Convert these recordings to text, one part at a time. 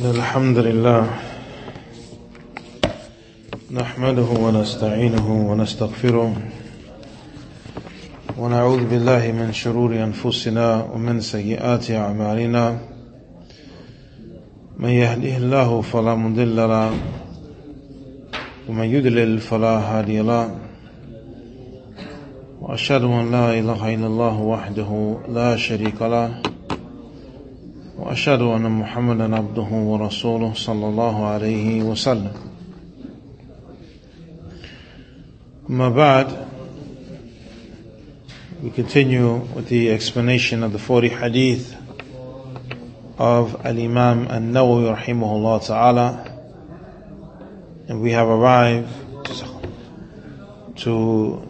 إن الحمد لله نحمده ونستعينه ونستغفره ونعوذ بالله من شرور أنفسنا ومن سيئات أعمالنا. من يهده الله فلا مضل له ومن يضلل فلا هادي له. وأشهد أن لا إله إلا الله وحده لا شريك له. وأشهد أن محمدا عبده ورسوله صلى الله عليه وسلم أما بعد we continue with the explanation of the 40 hadith of Al-Imam An-Nawawi rahimahullah ta'ala and we have arrived to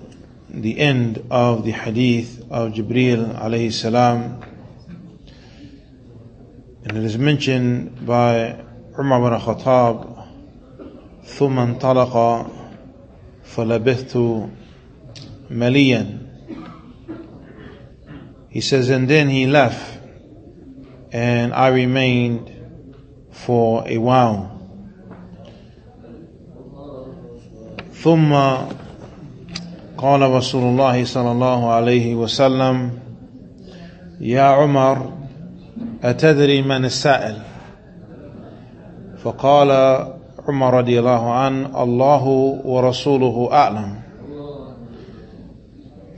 the end of the hadith of Jibril alayhi salam and it is mentioned by Umar bin Khattab ثم انطلق فلبثت مليا he says and then he left and I remained for a while ثم قال رسول الله صلى الله عليه وسلم يا عمر أتدري من السائل؟ فقال عمر رضي الله عنه الله ورسوله أعلم.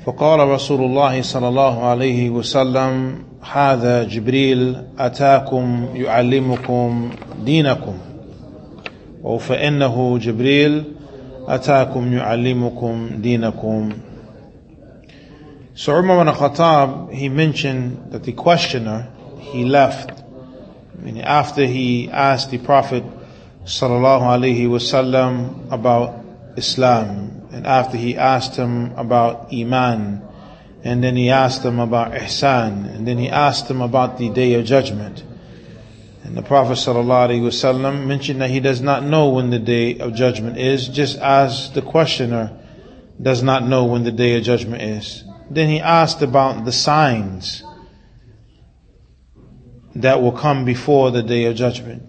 فقال رسول الله صلى الله عليه وسلم هذا جبريل أتاكم يعلمكم دينكم. أو فإنه جبريل أتاكم يعلمكم دينكم. So Umar ibn Khattab, he mentioned that the questioner, he left. After he asked the Prophet sallallahu alaihi wasallam about Islam, and after he asked him about Iman, and then he asked him about Ihsan, and then he asked him about the Day of Judgment. And the Prophet ﷺ mentioned that he does not know when the Day of Judgment is, just as the questioner does not know when the Day of Judgment is. Then he asked about the signs that will come before the Day of Judgment.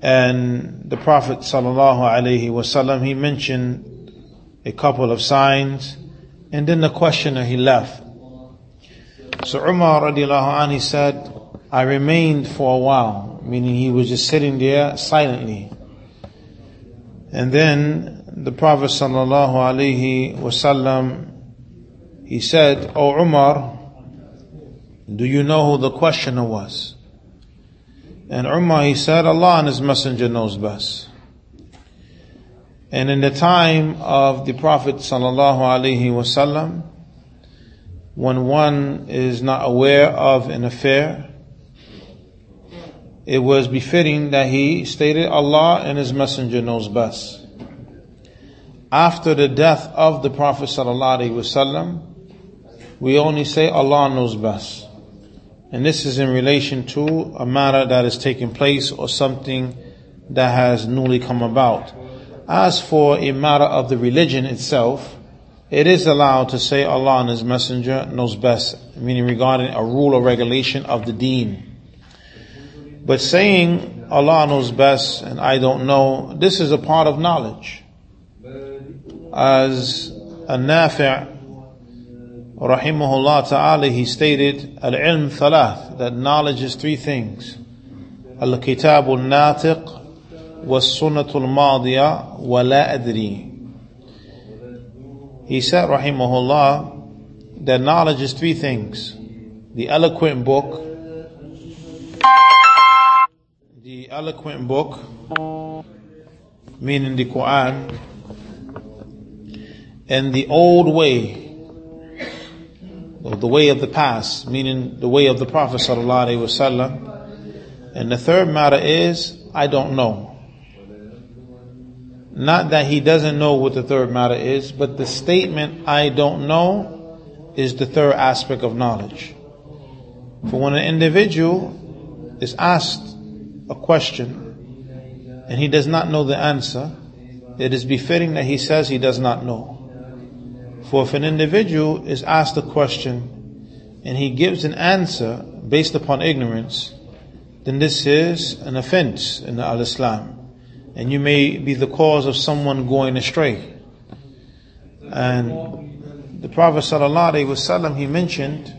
And the Prophet ﷺ, he mentioned a couple of signs, and then the questioner he left. So Umar radiallahu anh, said, I remained for a while, meaning he was just sitting there silently. And then the Prophet sallallahu he said, O Umar, do you know who the questioner was? And Umar, he said, Allah and His Messenger knows best. And in the time of the Prophet sallallahu alaihi wasallam, when one is not aware of an affair, it was befitting that he stated Allah and His Messenger knows best. After the death of the Prophet sallallahu alaihi wasallam, we only say Allah knows best. And this is in relation to a matter that is taking place or something that has newly come about. As for a matter of the religion itself, it is allowed to say Allah and His Messenger knows best, meaning regarding a rule or regulation of the deen. But saying Allah knows best and I don't know, this is a part of knowledge. As a nafi' rahimahullah ta'ala, he stated, al-ilm thalath, that knowledge is three things. Al-kitab al-natiq, was-sunnat al-madiya, wa la adri. He said, rahimahullah, that knowledge is three things. The eloquent book, the eloquent book, meaning the Quran, and the old way, or the way of the past, meaning the way of the Prophet wasallam. And the third matter is, I don't know. Not that he doesn't know what the third matter is, but the statement, I don't know, is the third aspect of knowledge. For when an individual is asked a question and he does not know the answer, it is befitting that he says he does not know. For if an individual is asked a question and he gives an answer based upon ignorance, then this is an offense in al-Islam. And you may be the cause of someone going astray. And the Prophet ﷺ, he mentioned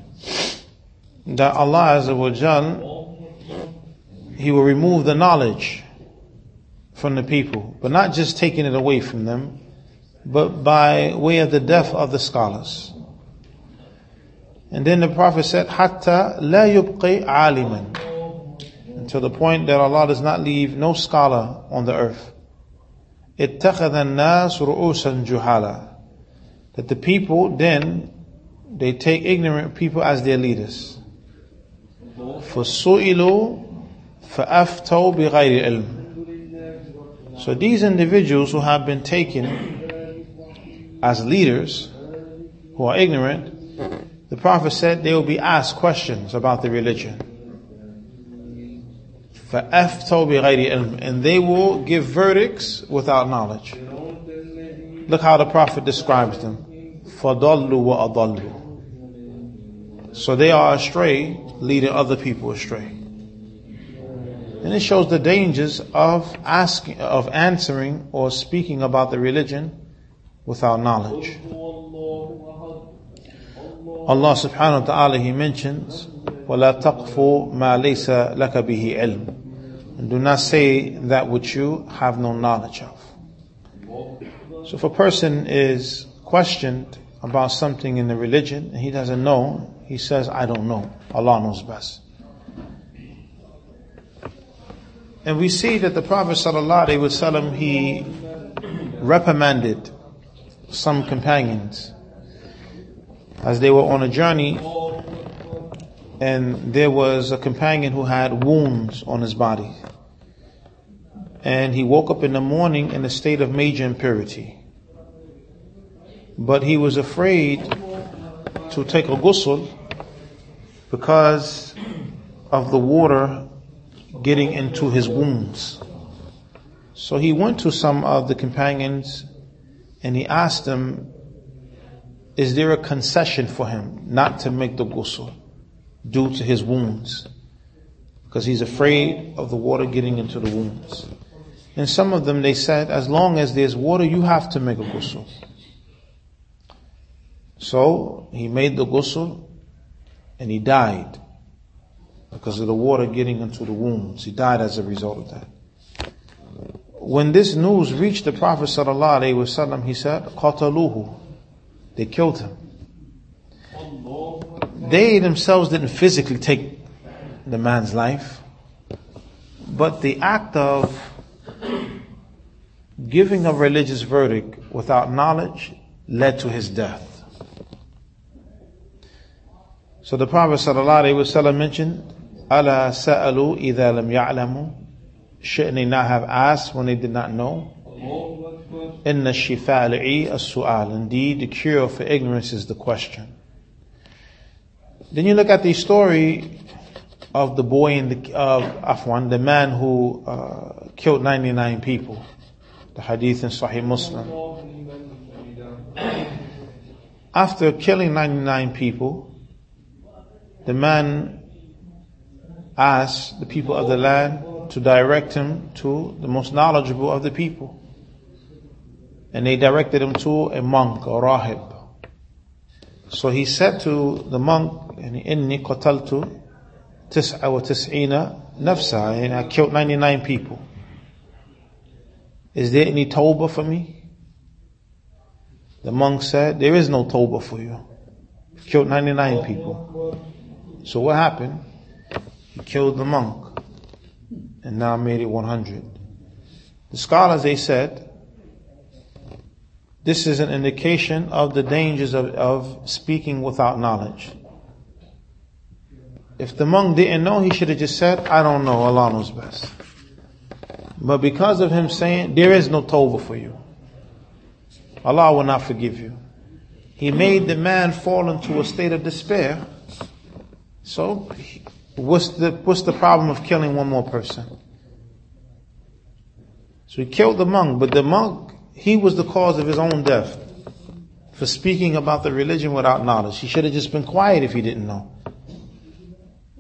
that Allah Azza He will remove the knowledge from the people, but not just taking it away from them, but by way of the death of the scholars. And then the Prophet said, "Hatta la yubqi aliman," until the point that Allah does not leave no scholar on the earth. اتخذ الناس رؤوسا جهالا that the people then they take ignorant people as their leaders. فَسُئِلُوا فَأَفْتَوْا بِغَيْرِ ilm. So these individuals who have been taken as leaders, who are ignorant, the Prophet said they will be asked questions about the religion. فَأَفْتَوْا بِغَيْرِ ilm. And they will give verdicts without knowledge. Look how the Prophet describes them. فَضَلُّوا وَأَضَلُّوا so they are astray, leading other people astray. And it shows the dangers of asking, of answering or speaking about the religion without knowledge. Allah subhanahu wa ta'ala, He mentions, وَلَا تَقْفُ مَا لَيْسَ لَكَ بِهِ عِلْمٍ And do not say that which you have no knowledge of. So if a person is questioned about something in the religion and he doesn't know, he says, I don't know. Allah knows best. And we see that the Prophet ﷺ, he reprimanded some companions as they were on a journey and there was a companion who had wounds on his body. And he woke up in the morning in a state of major impurity. But he was afraid to take a ghusl because of the water getting into his wounds. So he went to some of the companions and he asked them, is there a concession for him not to make the ghusl due to his wounds? Because he's afraid of the water getting into the wounds. And some of them, they said, as long as there's water, you have to make a ghusl. So he made the ghusl and he died because of the water getting into the wounds. He died as a result of that. When this news reached the Prophet ﷺ, he said, Qataluhu. They killed him. They themselves didn't physically take the man's life, but the act of giving a religious verdict without knowledge led to his death. So the Prophet ﷺ mentioned, sa'alu idha lam ya'lamu. Shouldn't they not have asked when they did not know? Inna shifa as-su'al. Indeed, the cure for ignorance is the question. Then you look at the story of the boy in the, of Afwan, the man who uh, killed 99 people. The hadith in Sahih Muslim. After killing 99 people, the man asked the people of the land to direct him to the most knowledgeable of the people. And they directed him to a monk, a rahib. So he said to the monk, إِنِّي قَتَلْتُ تِسْعَ وَتِسْعِينَ نَفْسًا And I killed 99 people. Is there any tawbah for me? The monk said, there is no tawbah for you. You killed 99 people. So what happened? He killed the monk and now made it 100. The scholars, they said, this is an indication of the dangers of, of speaking without knowledge. If the monk didn't know, he should have just said, I don't know, Allah knows best. But because of him saying, there is no tawbah for you. Allah will not forgive you. He made the man fall into a state of despair so, what's the, what's the problem of killing one more person? So he killed the monk, but the monk, he was the cause of his own death for speaking about the religion without knowledge. He should have just been quiet if he didn't know.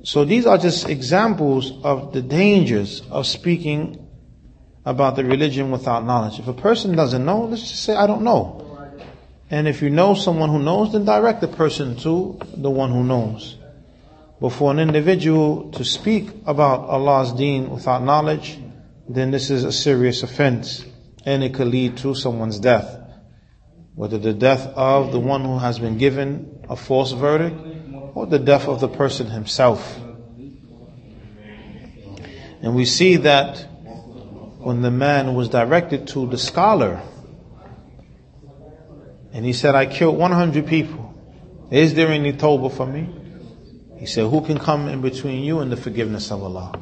So these are just examples of the dangers of speaking about the religion without knowledge. If a person doesn't know, let's just say, I don't know. And if you know someone who knows, then direct the person to the one who knows. But for an individual to speak about Allah's deen without knowledge, then this is a serious offense and it could lead to someone's death. Whether the death of the one who has been given a false verdict or the death of the person himself. And we see that when the man was directed to the scholar, and he said, I killed 100 people. Is there any tawbah for me? He said, who can come in between you and the forgiveness of Allah?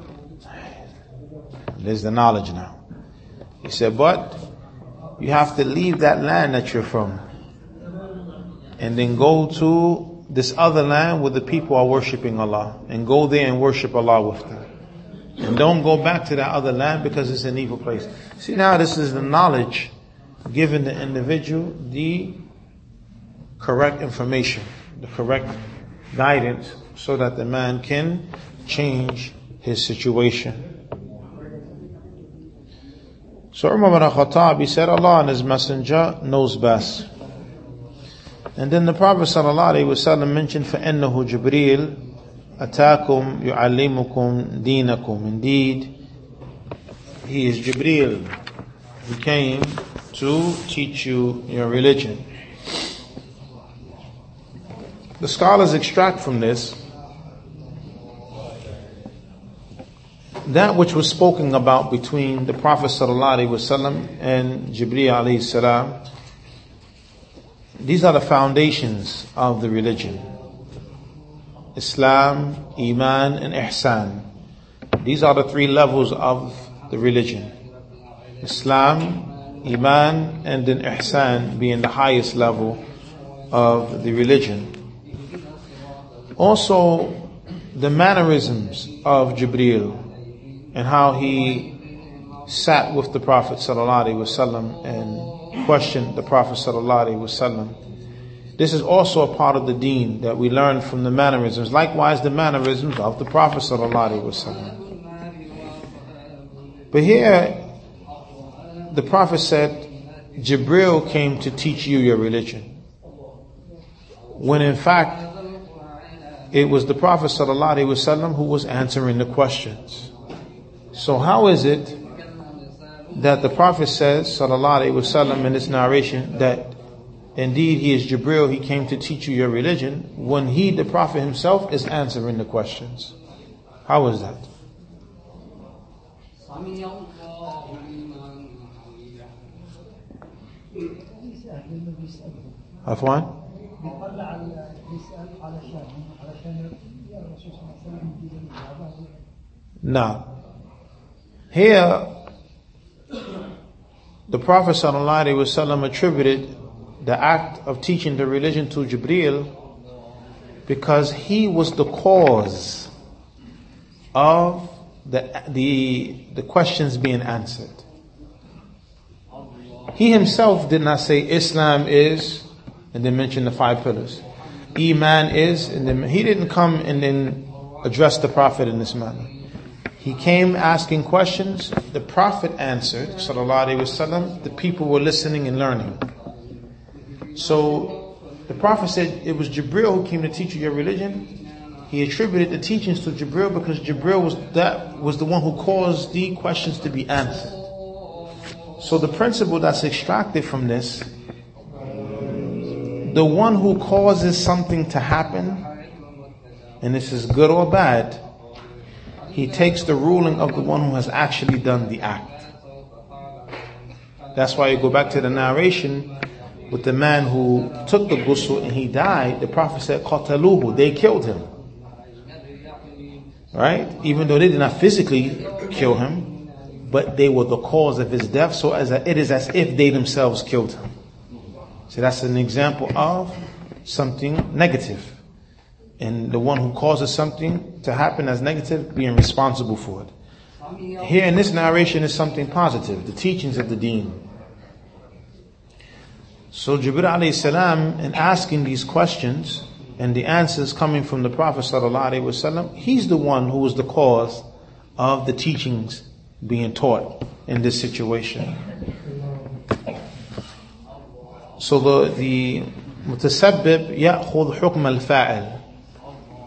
There's the knowledge now. He said, but you have to leave that land that you're from and then go to this other land where the people are worshiping Allah and go there and worship Allah with them. And don't go back to that other land because it's an evil place. See now this is the knowledge given the individual the correct information, the correct guidance so that the man can change his situation. So Umar ibn Khattab, he said, Allah and His Messenger knows best. And then the Prophet ﷺ mentioned, فَإِنَّهُ جِبْرِيلٌ أَتَاكُمْ يُعَلِّمُكُمْ دِينَكُمْ Indeed, he is Jibreel who came to teach you your religion. The scholars extract from this that which was spoken about between the Prophet ﷺ and Jibreel alayhi salam these are the foundations of the religion. Islam, Iman, and Ihsan. These are the three levels of the religion. Islam, Iman, and then Ihsan being the highest level of the religion. Also, the mannerisms of Jibril and how he sat with the Prophet wasallam and questioned the Prophet wasallam. This is also a part of the deen that we learn from the mannerisms, likewise the mannerisms of the Prophet wasallam. But here, the Prophet said, Jibril came to teach you your religion. When in fact, it was the Prophet ﷺ who was answering the questions. So how is it that the Prophet says, sallallahu alaihi wasallam, in this narration, that indeed he is Jibril, he came to teach you your religion, when he, the Prophet himself, is answering the questions. How is that? Afwan? Now, here the Prophet attributed the act of teaching the religion to Jibril because he was the cause of the, the, the questions being answered. He himself did not say Islam is, and then mention the five pillars. Iman is, and then he didn't come and then address the Prophet in this manner. He came asking questions. The Prophet answered, sallallahu wasallam. The people were listening and learning. So the Prophet said it was Jibril who came to teach you your religion. He attributed the teachings to Jibril because Jibril was that was the one who caused the questions to be answered. So the principle that's extracted from this, the one who causes something to happen, and this is good or bad, he takes the ruling of the one who has actually done the act. That's why you go back to the narration with the man who took the ghusl and he died. The Prophet said, "Qataluhu." They killed him, right? Even though they did not physically kill him, but they were the cause of his death. So as a, it is as if they themselves killed him. So that's an example of something negative and the one who causes something to happen as negative being responsible for it. Here in this narration is something positive, the teachings of the deen. So Jibril alayhi salam, in asking these questions, and the answers coming from the Prophet ﷺ, he's the one who was the cause of the teachings being taught in this situation. So the, the mutasabbib يأخذ حكم الفاعل.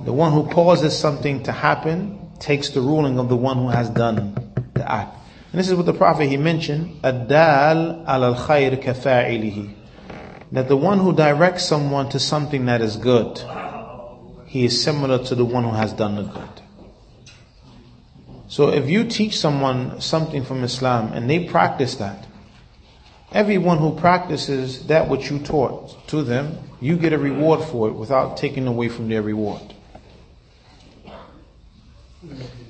the one who causes something to happen takes the ruling of the one who has done the act. And this is what the Prophet he mentioned, Adal al khayr kafa'ilihi. That the one who directs someone to something that is good, he is similar to the one who has done the good. So if you teach someone something from Islam and they practice that, everyone who practices that which you taught to them, you get a reward for it without taking away from their reward.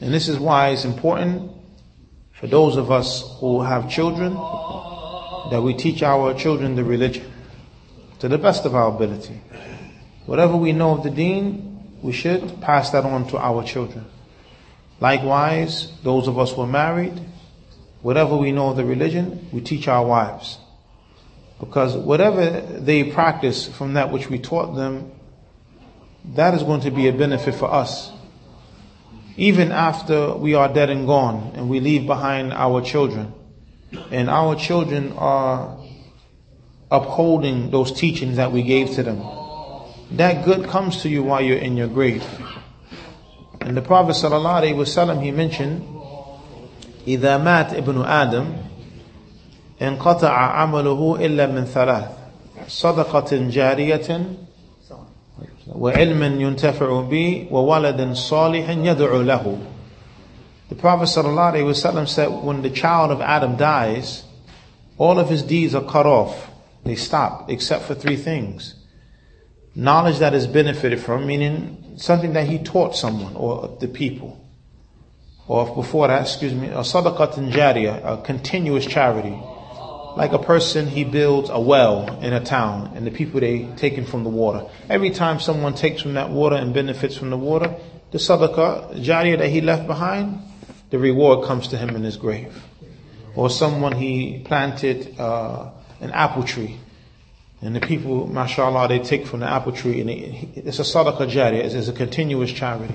And this is why it's important for those of us who have children that we teach our children the religion to the best of our ability. Whatever we know of the deen, we should pass that on to our children. Likewise, those of us who are married, whatever we know of the religion, we teach our wives. Because whatever they practice from that which we taught them, that is going to be a benefit for us Even after we are dead and gone and we leave behind our children, and our children are upholding those teachings that we gave to them, that good comes to you while you're in your grave. And the Prophet ﷺ, he mentioned, إذا مات ابن آدم انقطع عمله إلا من ثلاث صدقة جارية وعلم ينتفع به وولد صالح يدعو له The Prophet ﷺ said when the child of Adam dies, all of his deeds are cut off. They stop, except for three things knowledge that is benefited from, meaning something that he taught someone or the people. Or before that, excuse me, a sadaqat jariyah, a continuous charity. Like a person, he builds a well in a town and the people they taken from the water. Every time someone takes from that water and benefits from the water, the sadaqah jariyah that he left behind, the reward comes to him in his grave. Or someone he planted uh, an apple tree and the people, mashallah, they take from the apple tree and it's a sadaqah jariyah, it's a continuous charity.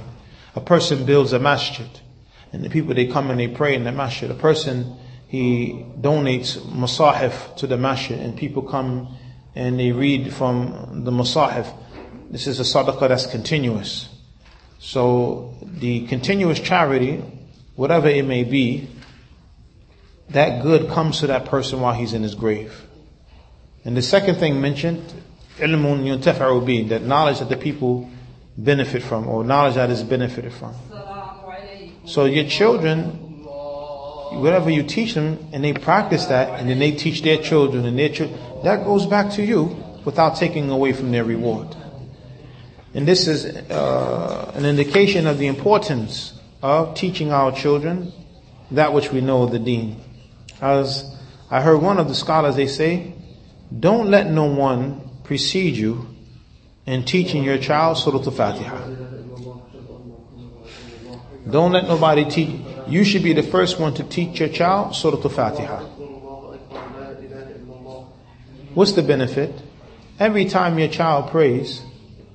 A person builds a masjid and the people, they come and they pray in the masjid. A person, he donates masahif to the masjid and people come and they read from the masahif. This is a sadaqah that's continuous. So the continuous charity, whatever it may be, that good comes to that person while he's in his grave. And the second thing mentioned, ilmun yuntafa'u bi, that knowledge that the people benefit from, or knowledge that is benefited from. So your children, whatever you teach them, and they practice that, and then they teach their children and their children, that goes back to you without taking away from their reward. And this is uh, an indication of the importance of teaching our children that which we know of the deen. As I heard one of the scholars, they say, don't let no one precede you in teaching your child Surah Al-Fatiha. Don't let nobody teach. You should be the first one to teach your child Surah Al-Fatiha. What's the benefit? Every time your child prays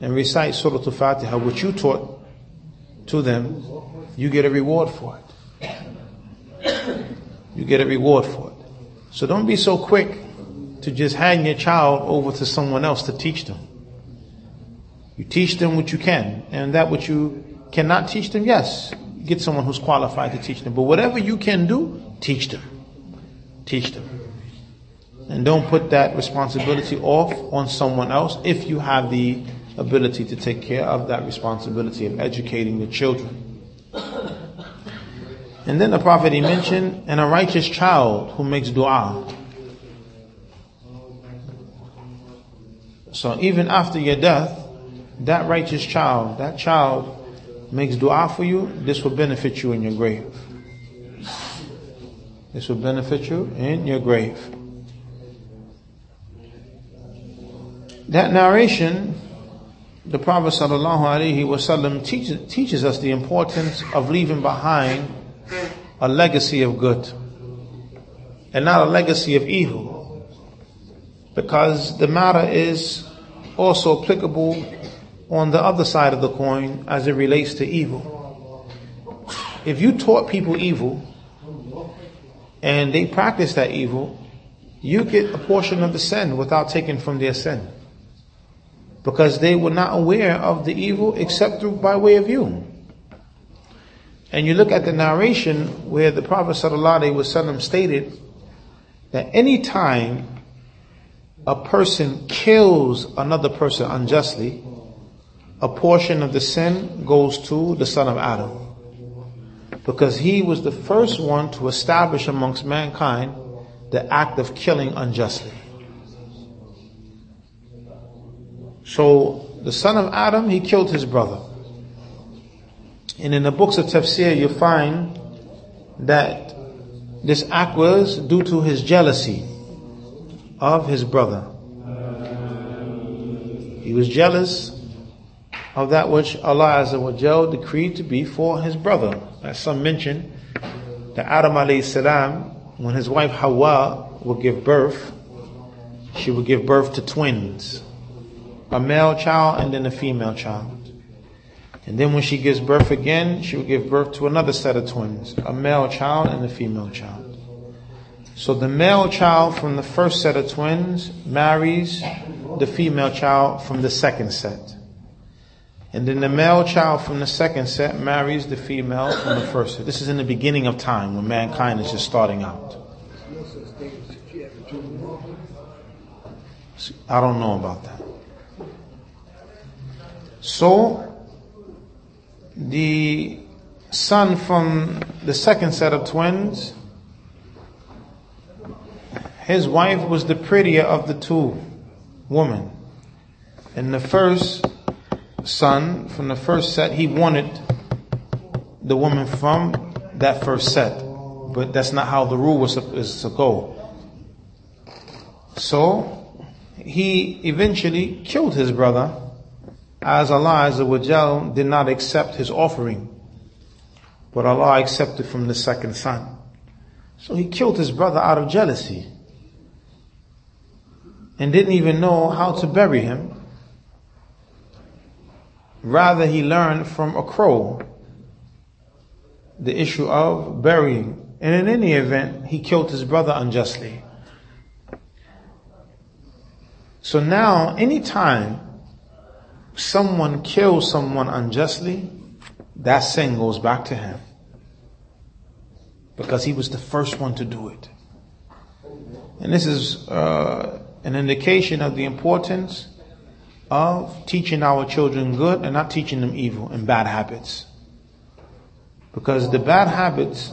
and recites Surah Al-Fatiha, which you taught to them, you get a reward for it. You get a reward for it. So don't be so quick to just hand your child over to someone else to teach them. You teach them what you can, and that which you cannot teach them, yes, get someone who's qualified to teach them. But whatever you can do, teach them. Teach them. And don't put that responsibility off on someone else if you have the ability to take care of that responsibility of educating the children. And then the Prophet he mentioned, and a righteous child who makes dua. So even after your death, that righteous child, that child makes dua for you, this will benefit you in your grave. This will benefit you in your grave. That narration, the Prophet ﷺ teaches, teaches us the importance of leaving behind a legacy of good and not a legacy of evil. Because the matter is also applicable on the other side of the coin as it relates to evil. If you taught people evil and they practice that evil, you get a portion of the sin without taking from their sin. Because they were not aware of the evil except through by way of you. And you look at the narration where the Prophet ﷺ stated that any time a person kills another person unjustly, a portion of the sin goes to the son of Adam. Because he was the first one to establish amongst mankind the act of killing unjustly. So the son of Adam, he killed his brother. And in the books of tafsir, you find that this act was due to his jealousy of his brother. He was jealous of that which Allah Azza wa Jal decreed to be for his brother. As some mention, that Adam alayhi salam, when his wife Hawa would give birth, she would give birth to twins. A male child and then a female child. And then when she gives birth again, she would give birth to another set of twins, a male child and a female child. So the male child from the first set of twins marries the female child from the second set. And then the male child from the second set marries the female from the first set. This is in the beginning of time when mankind is just starting out. I don't know about that. So, the son from the second set of twins, his wife was the prettier of the two women. And the first son from the first set, he wanted the woman from that first set. But that's not how the rule was is to go. So he eventually killed his brother as Allah Azza did not accept his offering. But Allah accepted from the second son. So he killed his brother out of jealousy. And didn't even know how to bury him. Rather, he learned from a crow the issue of burying. And in any event, he killed his brother unjustly. So now, anytime someone kills someone unjustly, that sin goes back to him. Because he was the first one to do it. And this is uh, an indication of the importance of teaching our children good and not teaching them evil and bad habits. Because the bad habits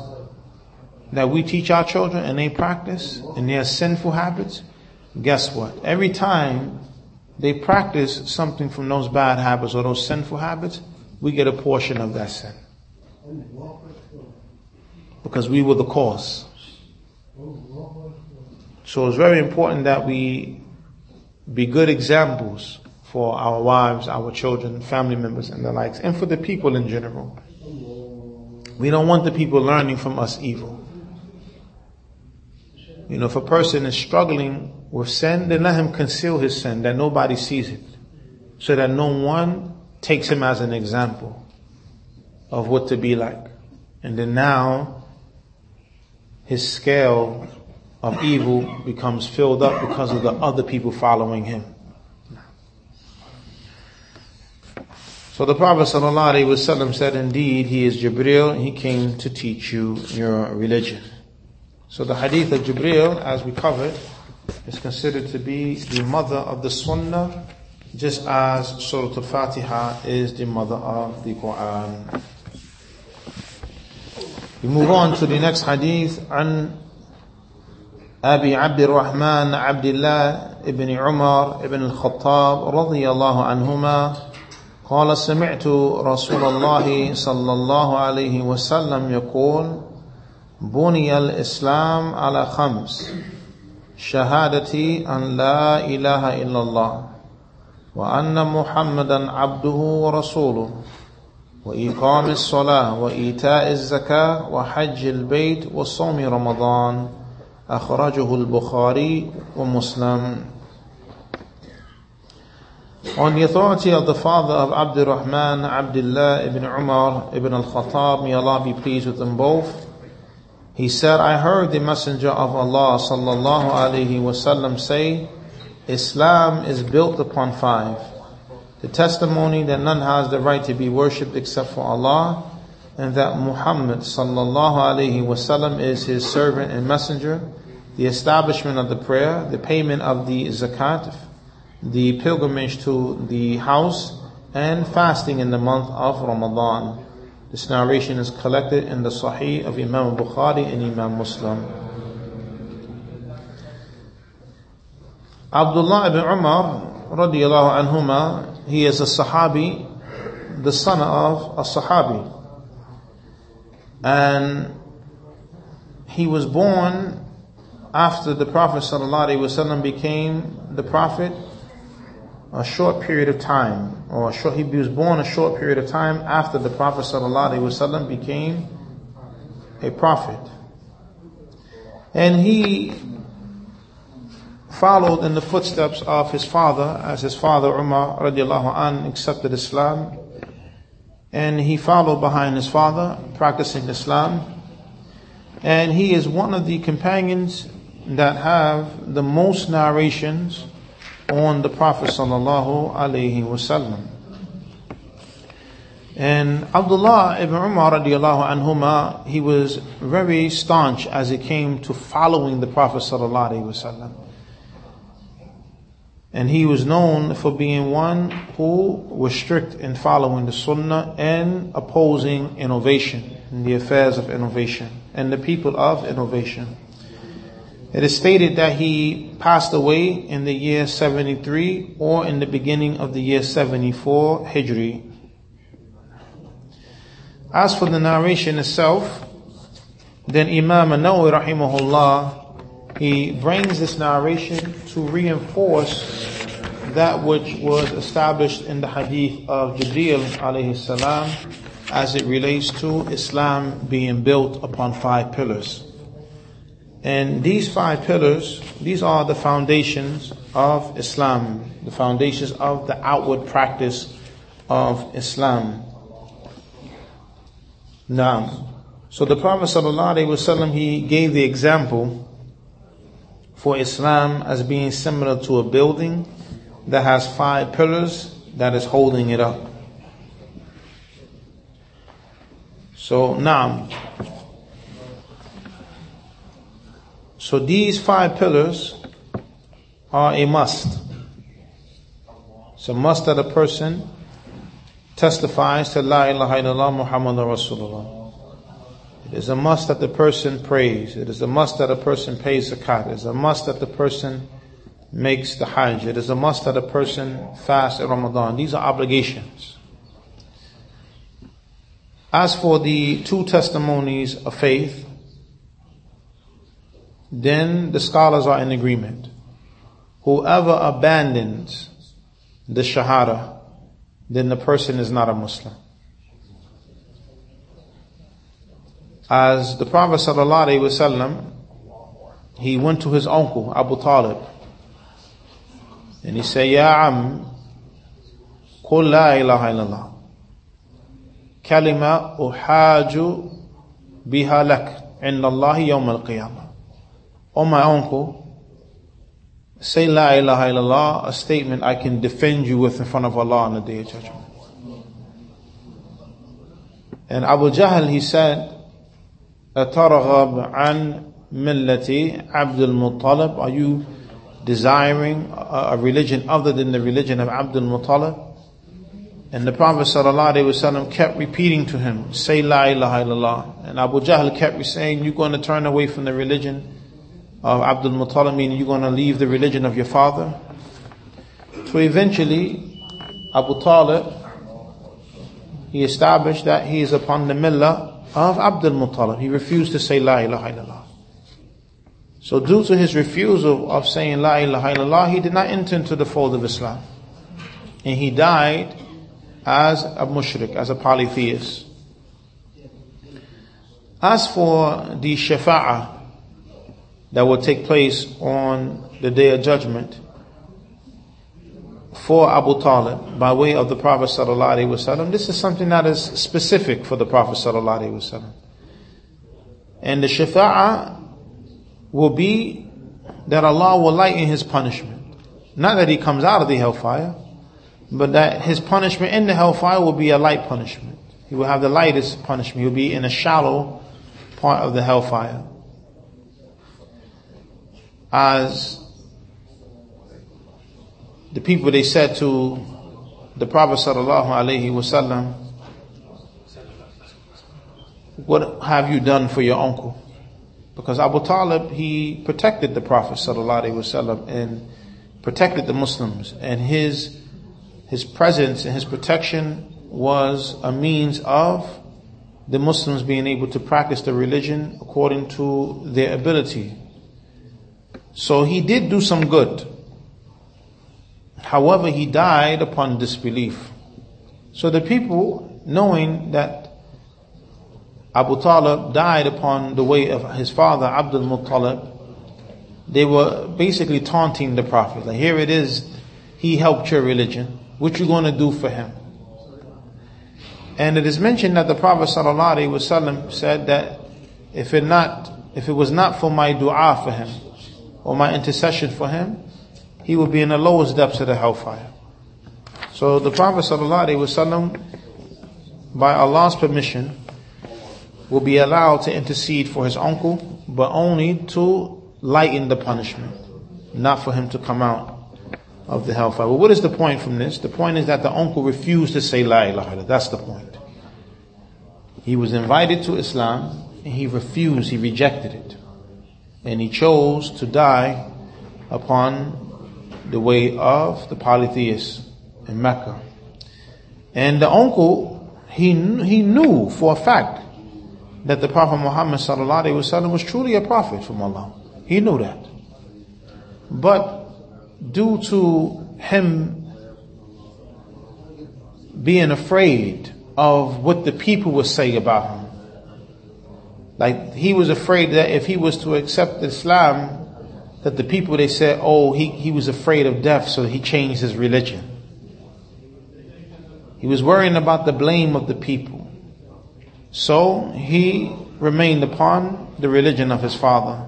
that we teach our children and they practice and their sinful habits, guess what? Every time they practice something from those bad habits or those sinful habits, we get a portion of that sin. Because we were the cause. So it's very important that we be good examples for our wives, our children, family members, and the likes, and for the people in general. We don't want the people learning from us evil. You know, if a person is struggling with sin, then let him conceal his sin, that nobody sees it, so that no one takes him as an example of what to be like. And then now, his scale of evil becomes filled up because of the other people following him. So the Prophet ﷺ said, indeed, he is Jibril, he came to teach you your religion. So the hadith of Jibril, as we covered, is considered to be the mother of the Sunnah, just as Surah Al-Fatiha is the mother of the Quran. We move on to the next hadith, عن أبي عبد الرحمن عبد الله ابن عمر ابن الخطاب رضي الله عنهما قال سمعت رسول الله صلى الله عليه وسلم يقول بني الإسلام على خمس شهادة أن لا إله إلا الله وأن محمدا عبده ورسوله وإقام الصلاة وإيتاء الزكاة وحج البيت وصوم رمضان. أخرجه البخاري ومسلم. On the authority of the father of Abdul Rahman, Abdullah ibn Umar ibn al-Khattab, may Allah be pleased with them both. He said, I heard the Messenger of Allah sallallahu alaihi wasallam say, Islam is built upon five. The testimony that none has the right to be worshipped except for Allah, and that Muhammad sallallahu alaihi wasallam is his servant and messenger, the establishment of the prayer, the payment of the zakat, the pilgrimage to the house, and fasting in the month of Ramadan. This narration is collected in the Sahih of Imam Bukhari and Imam Muslim. Abdullah ibn Umar radiallahu anhuma, he is a Sahabi, the son of a Sahabi. And he was born after the Prophet ﷺ became the Prophet a short period of time, or short, he was born a short period of time after the Prophet ﷺ became a prophet. And he followed in the footsteps of his father, as his father Umar an accepted Islam. And he followed behind his father, practicing Islam. And he is one of the companions that have the most narrations on the Prophet sallallahu alaihi wasallam. And Abdullah ibn Umar radiallahu anhuma, he was very staunch as it came to following the Prophet sallallahu alaihi wasallam. And he was known for being one who was strict in following the Sunnah and opposing innovation in the affairs of innovation and the people of innovation. It is stated that he passed away in the year 73 or in the beginning of the year 74 Hijri. As for the narration itself, then Imam An-Nawawi rahimahullah, he brings this narration to reinforce that which was established in the hadith of Jibreel alayhi salam as it relates to Islam being built upon five pillars. And these five pillars, these are the foundations of Islam, the foundations of the outward practice of Islam. Now, so the Prophet ﷺ, he gave the example for Islam as being similar to a building that has five pillars that is holding it up. So now, So these five pillars are a must. It's a must that a person testifies to La ilaha illallah Muhammad Rasulullah. It is a must that the person prays. It is a must that a person pays zakat. It is a must that the person makes the hajj. It is a must that a person fasts in Ramadan. These are obligations. As for the two testimonies of faith, then the scholars are in agreement. Whoever abandons the Shahada, then the person is not a Muslim. As the Prophet ﷺ, he went to his uncle, Abu Talib, and he said, Ya Am, قل لا إله إلا الله كلمة أحاج بها لك عند الله يوم القيامة or my uncle, say La ilaha illallah, a statement I can defend you with in front of Allah on the day of judgment. And Abu Jahl, he said, أترغب عن ملة عبد المطلب Are you desiring a religion other than the religion of Abdul Muttalib? And the Prophet ﷺ kept repeating to him, say La ilaha illallah. And Abu Jahl kept saying, you're going to turn away from the religion of Abdul Muttalib, meaning you're going to leave the religion of your father. So eventually, Abu Talib, he established that he is upon the millah of Abdul Muttalib. He refused to say La ilaha illallah. So due to his refusal of saying La ilaha illallah, he did not enter into the fold of Islam. And he died as a mushrik, as a polytheist. As for the shafa'ah, that will take place on the day of judgment. for Abu Talib by way of the Prophet sallallahu alaihi wasallam. This is something that is specific for the Prophet sallallahu alaihi wasallam. And the shafa'ah will be that Allah will lighten his punishment. Not that he comes out of the hellfire, but that his punishment in the hellfire will be a light punishment. He will have the lightest punishment. He will be in a shallow part of the hellfire. As the people they said to the Prophet sallallahu alaihi wasallam, what have you done for your uncle? Because Abu Talib, he protected the Prophet sallallahu alaihi wasallam and protected the Muslims and his, his presence and his protection was a means of the Muslims being able to practice the religion according to their ability. So he did do some good. However, he died upon disbelief. So the people, knowing that Abu Talib died upon the way of his father Abdul Muttalib, they were basically taunting the Prophet. Like, here it is, he helped your religion. What you to do for him? And it is mentioned that the Prophet ﷺ said that if it not, if it was not for my dua for him, or my intercession for him, he would be in the lowest depths of the hellfire. So the Prophet ﷺ, by Allah's permission, will be allowed to intercede for his uncle, but only to lighten the punishment, not for him to come out of the hellfire. But what is the point from this? The point is that the uncle refused to say La ilaha illallah. That's the point. He was invited to Islam and he refused, he rejected it. And he chose to die upon the way of the polytheists in Mecca. And the uncle, he, he knew for a fact that the Prophet Muhammad was truly a prophet from Allah. He knew that. But due to him being afraid of what the people would say about him, like he was afraid that if he was to accept Islam, that the people they said, oh, he, he was afraid of death, so he changed his religion. He was worrying about the blame of the people. So he remained upon the religion of his father.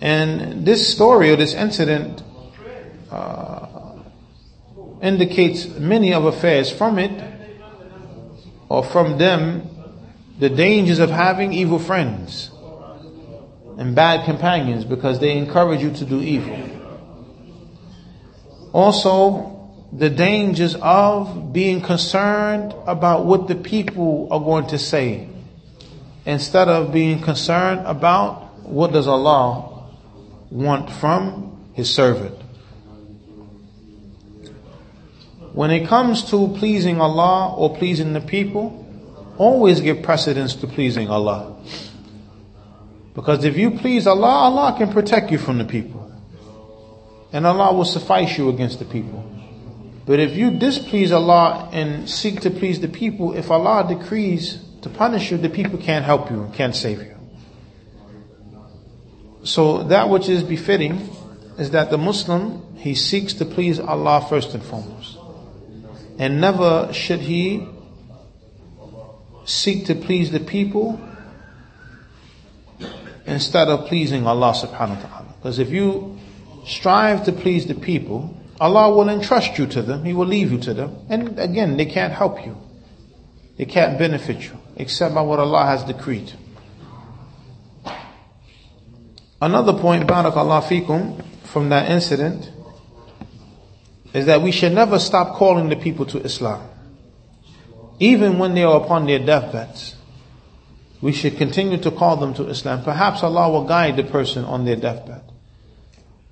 And this story or this incident uh, indicates many of affairs from it or from them the dangers of having evil friends and bad companions because they encourage you to do evil. Also, the dangers of being concerned about what the people are going to say instead of being concerned about what does Allah want from his servant. When it comes to pleasing Allah or pleasing the people, always give precedence to pleasing Allah. Because if you please Allah, Allah can protect you from the people. And Allah will suffice you against the people. But if you displease Allah and seek to please the people, if Allah decrees to punish you, the people can't help you and can't save you. So that which is befitting is that the Muslim, he seeks to please Allah first and foremost. And never should he seek to please the people instead of pleasing Allah subhanahu wa ta'ala. Because if you strive to please the people, Allah will entrust you to them, He will leave you to them, and again, they can't help you. They can't benefit you, except by what Allah has decreed. Another point, barakallah fikum, from that incident, is that we should never stop calling the people to Islam. Even when they are upon their deathbeds. We should continue to call them to Islam. Perhaps Allah will guide the person on their deathbed.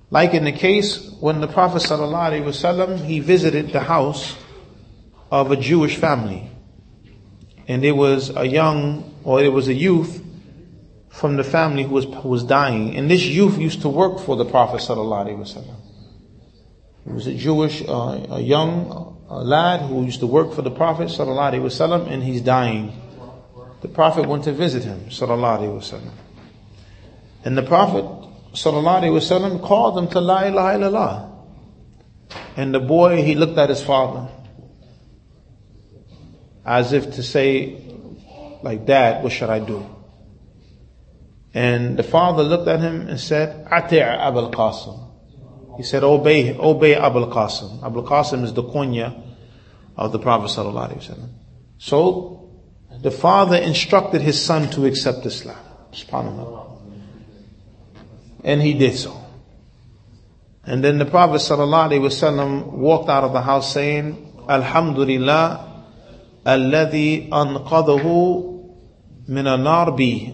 Like in the case when the Prophet ﷺ, he visited the house of a Jewish family. And there was a young, or there was a youth from the family who was, who was dying. And this youth used to work for the Prophet ﷺ. He was a Jewish, uh, a young uh, lad who used to work for the Prophet ﷺ and he's dying. The Prophet went to visit him ﷺ. And the Prophet ﷺ called him to La ilaha illallah. And the boy, he looked at his father as if to say, like, Dad, what should I do? And the father looked at him and said, Ati' Abul Qasim. He said, obey, obey Abul Qasim. Abul Qasim is the kunya of the Prophet ﷺ. So, the father instructed his son to accept Islam. SubhanAllah. And he did so. And then the Prophet ﷺ walked out of the house saying, Alhamdulillah, alladhi anqadahu min al-nar bi.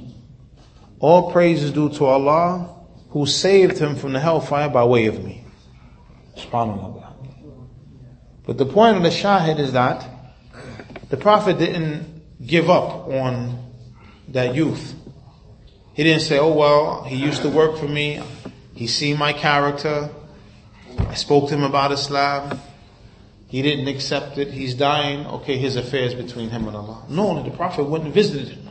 All praise is due to Allah who saved him from the hellfire by way of me. SubhanAllah. But the point of the shahid is that the Prophet didn't give up on that youth. He didn't say, oh well, he used to work for me. He seen my character. I spoke to him about Islam. He didn't accept it. He's dying. Okay, his affairs between him and Allah. No, the Prophet went and visited him.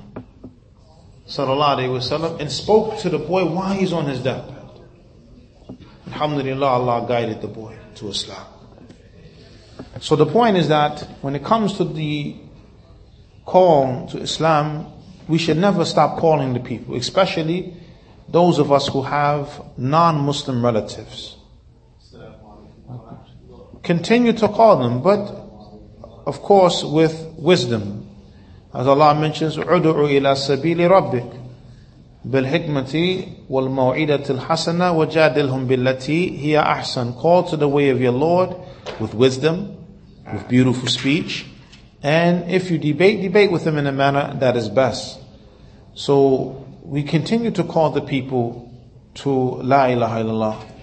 Sallallahu Alaihi Wasallam and spoke to the boy while he's on his deathbed. Alhamdulillah, Allah guided the boy to Islam. So the point is that when it comes to the call to Islam, we should never stop calling the people, especially those of us who have non-Muslim relatives. Continue to call them, but of course with wisdom. As Allah mentions, "Udu'u ila sabili rabbik بالحكمة والموعدة الحسنة وجادلهم بالتي هي أحسن. Call to the way of your Lord with wisdom, with beautiful speech, and if you debate, debate with them in a manner that is best. So we continue to call the people to La ilaha illallah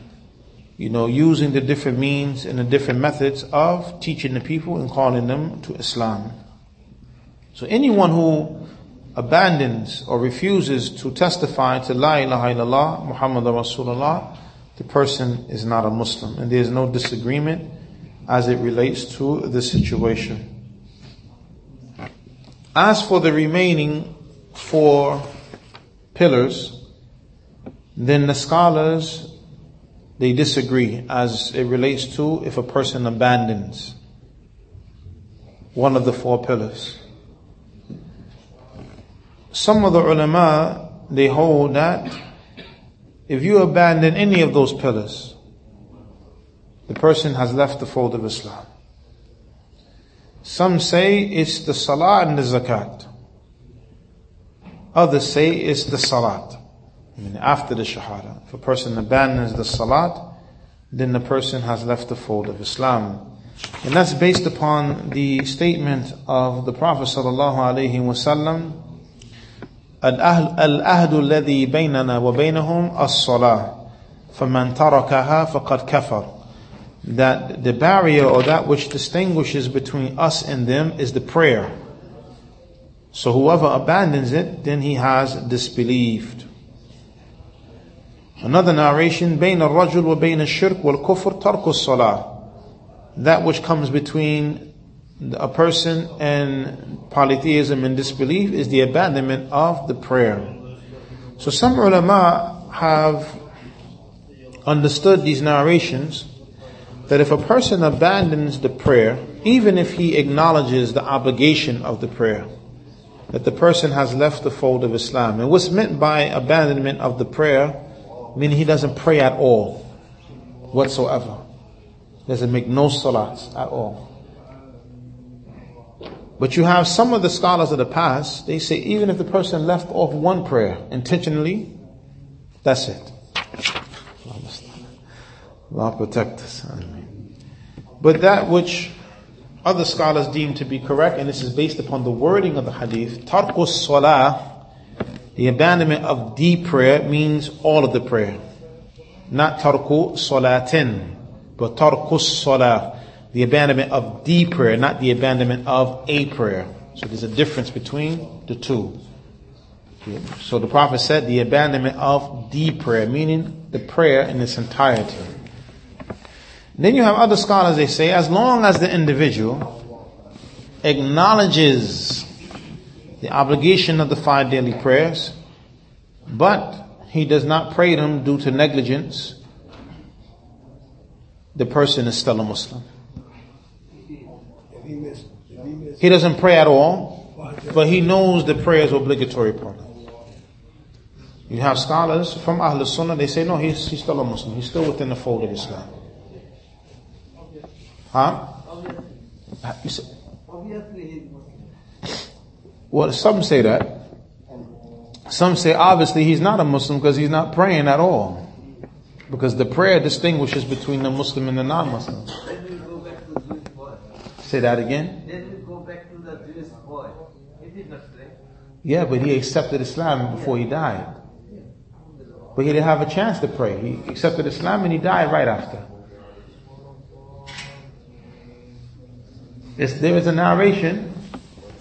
you know, using the different means and the different methods of teaching the people and calling them to Islam. So anyone who abandons or refuses to testify to La ilaha illallah, Muhammad Rasulullah, the person is not a Muslim. And there is no disagreement as it relates to the situation. As for the remaining four pillars, then the scholars they disagree as it relates to if a person abandons one of the four pillars. Some of the ulama, they hold that if you abandon any of those pillars, the person has left the fold of Islam. Some say it's the salah and the zakat. Others say it's the salat. I mean, after the shahada. If a person abandons the salat, then the person has left the fold of Islam. And that's based upon the statement of the Prophet sallallahu alaihi wasallam, الأهد الذي بيننا وبينهم الصلاة فمن تركها فقد كفر that the barrier or that which distinguishes between us and them is the prayer. So whoever abandons it, then he has disbelieved. Another narration, بين الرجل وبين الشرك والكفر ترك الصلاة. That which comes between a person and polytheism and disbelief is the abandonment of the prayer. So some ulama have understood these narrations that if a person abandons the prayer, even if he acknowledges the obligation of the prayer, that the person has left the fold of Islam. And what's meant by abandonment of the prayer meaning he doesn't pray at all, whatsoever. Doesn't make no salats at all. But you have some of the scholars of the past, they say even if the person left off one prayer intentionally, that's it. Allah protect us. But that which other scholars deem to be correct, and this is based upon the wording of the hadith, tarkus salah the abandonment of the prayer means all of the prayer. Not tarku salatin, but tarkus salah. The abandonment of the prayer, not the abandonment of a prayer. So there's a difference between the two. So the Prophet said the abandonment of the prayer, meaning the prayer in its entirety. Then you have other scholars, they say, as long as the individual acknowledges the obligation of the five daily prayers, but he does not pray them due to negligence, the person is still a Muslim. He doesn't pray at all, but he knows the prayer is obligatory upon him. You have scholars from Ahl Sunnah, they say, no, he's, he's still a Muslim. He's still within the fold of Islam. Huh? Well, some say that. Some say obviously he's not a Muslim because he's not praying at all. Because the prayer distinguishes between the Muslim and the non-Muslim. Say that again. Then we go back to the Jewish boy. He did not pray. Yeah, but he accepted Islam before he died. But he didn't have a chance to pray. He accepted Islam and he died right after. It's, there is a narration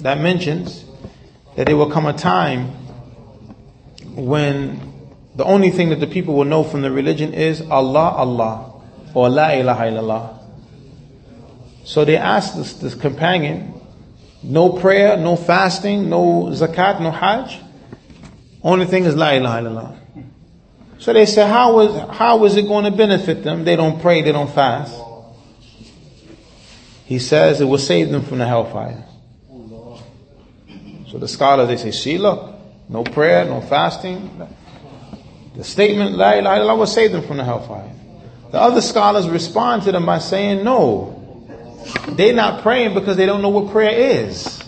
that mentions that there will come a time when the only thing that the people will know from the religion is Allah, Allah, or La ilaha illallah. So they asked this, this companion, no prayer, no fasting, no zakat, no hajj. Only thing is La ilaha illallah. So they said, how is, how is it going to benefit them? They don't pray, they don't fast. He says it will save them from the hellfire. So the scholars, they say, see, look, no prayer, no fasting. The statement, La ilaha illallah, will save them from the hellfire. The other scholars respond to them by saying, no, they're not praying because they don't know what prayer is.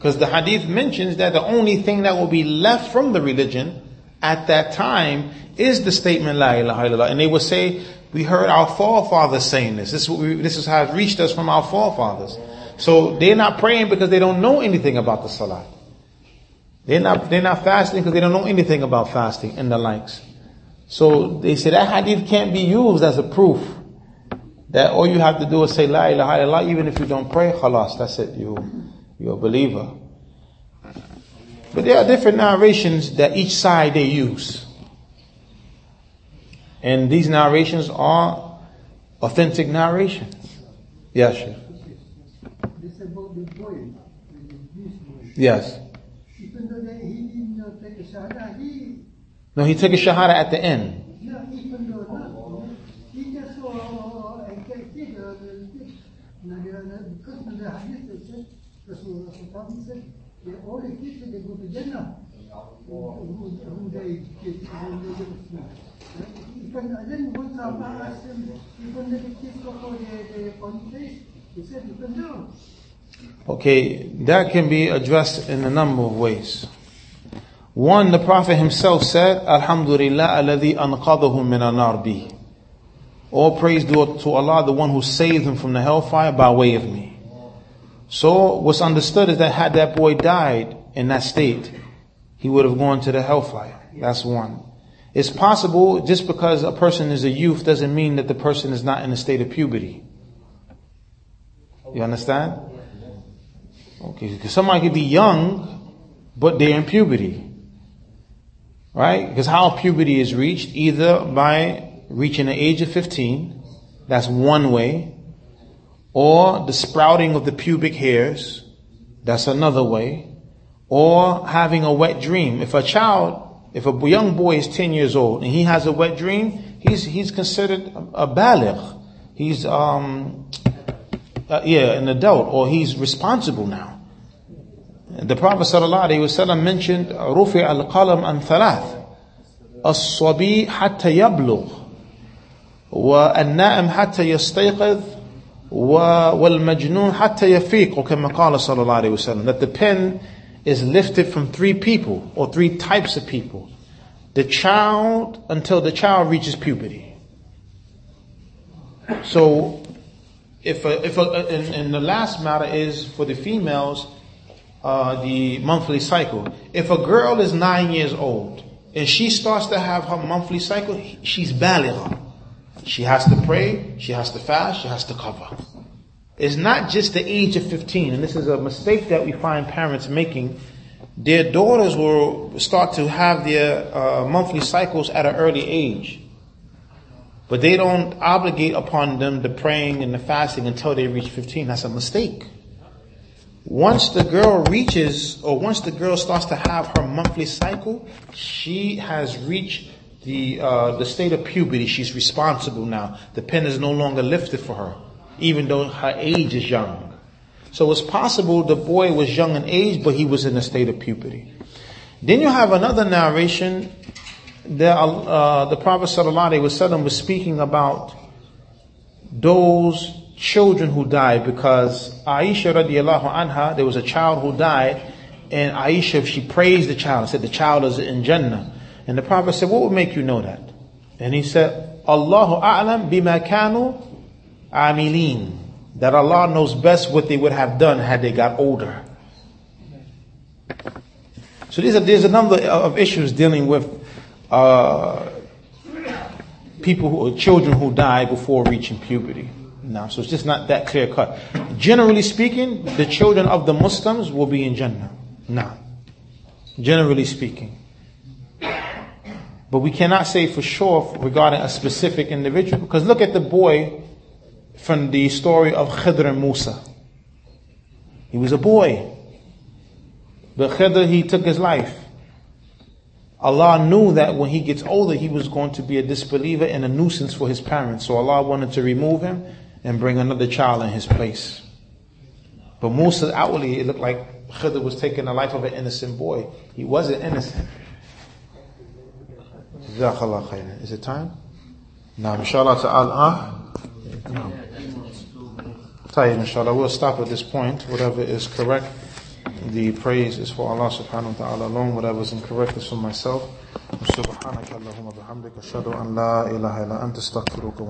Because the hadith mentions that the only thing that will be left from the religion at that time is the statement La ilaha illallah. And they will say, we heard our forefathers saying this. This is, we, this is how it reached us from our forefathers. So they're not praying because they don't know anything about the salah. They're not, they're not fasting because they don't know anything about fasting and the likes. So they say that hadith can't be used as a proof that all you have to do is say La ilaha illallah even if you don't pray, khalas, that's it, you, you're a believer. But there are different narrations that each side they use. And these narrations are authentic narrations. Yes, Sheikh. This about the. Yes. Even though he didn't uh, take a shahada, he, No, he took a shahada at the end. yeah, even though not, he just saw a kid, uh, because of the hadith, it said, Rasulullah Sallallahu said, the kids they go to Jannah, who, who they who they get Even then, once I asked him, even the kids go for the, the context, he said, even though, Okay, that can be addressed in a number of ways. One, the Prophet himself said, Alhamdulillah alladhi anqadahu min anar bi. All praise due to Allah, the one who saved him from the hellfire by way of me. So what's understood is that had that boy died in that state, he would have gone to the hellfire. That's one. It's possible just because a person is a youth doesn't mean that the person is not in a state of puberty. You understand? Okay, because somebody could be young, but they're in puberty. Right? Because how puberty is reached, either by reaching the age of 15, that's one way, or the sprouting of the pubic hairs, that's another way, or having a wet dream. If a child, if a young boy is 10 years old and he has a wet dream, he's, he's considered a baligh. He's, um, uh, yeah, an adult, or he's responsible now. The Prophet ﷺ mentioned رفع القلم عن ثلاث الصبي حتى يبلغ والنائم حتى يستيقظ والمجنون حتى يفيق وكما قال صلى الله عليه وسلم that the pen is lifted from three people or three types of people the child until the child reaches puberty so if a, if a, and, and the last matter is for the females uh, the monthly cycle. If a girl is nine years old and she starts to have her monthly cycle, she's baligha. She has to pray, she has to fast, she has to cover. It's not just the age of 15, and this is a mistake that we find parents making. Their daughters will start to have their uh, monthly cycles at an early age. But they don't obligate upon them the praying and the fasting until they reach 15. That's a mistake. Once the girl reaches, or once the girl starts to have her monthly cycle, she has reached the, uh, the state of puberty, she's responsible now. The pen is no longer lifted for her, even though her age is young. So it's possible the boy was young in age, but he was in a state of puberty. Then you have another narration that uh, the Prophet wasallam was speaking about those children who died because Aisha radiallahu anha, there was a child who died and Aisha, she praised the child, said the child is in Jannah. And the Prophet said, what would make you know that? And he said, Allahu a'lam bima kanu amilin. That Allah knows best what they would have done had they got older. So there's a, there's a number of issues dealing with uh, people who children who die before reaching puberty. Now, so it's just not that clear cut. Generally speaking, the children of the Muslims will be in Jannah. Now, generally speaking. But we cannot say for sure regarding a specific individual because look at the boy from the story of Khidr and Musa. He was a boy. But Khidr, he took his life. Allah knew that when he gets older, he was going to be a disbeliever and a nuisance for his parents. So Allah wanted to remove him and bring another child in his place. But Musa, outwardly, it looked like Khidr was taking the life of an innocent boy. He wasn't innocent. Is it time? Now, inshallah ta'ala. No. Tayyib, inshallah. We'll stop at this point. Whatever is correct, the praise is for Allah subhanahu wa ta'ala alone. Whatever is incorrect is for myself. سبحانك اللهم وبحمدك أشهد أن لا إله إلا أنت استغفرك وأتوب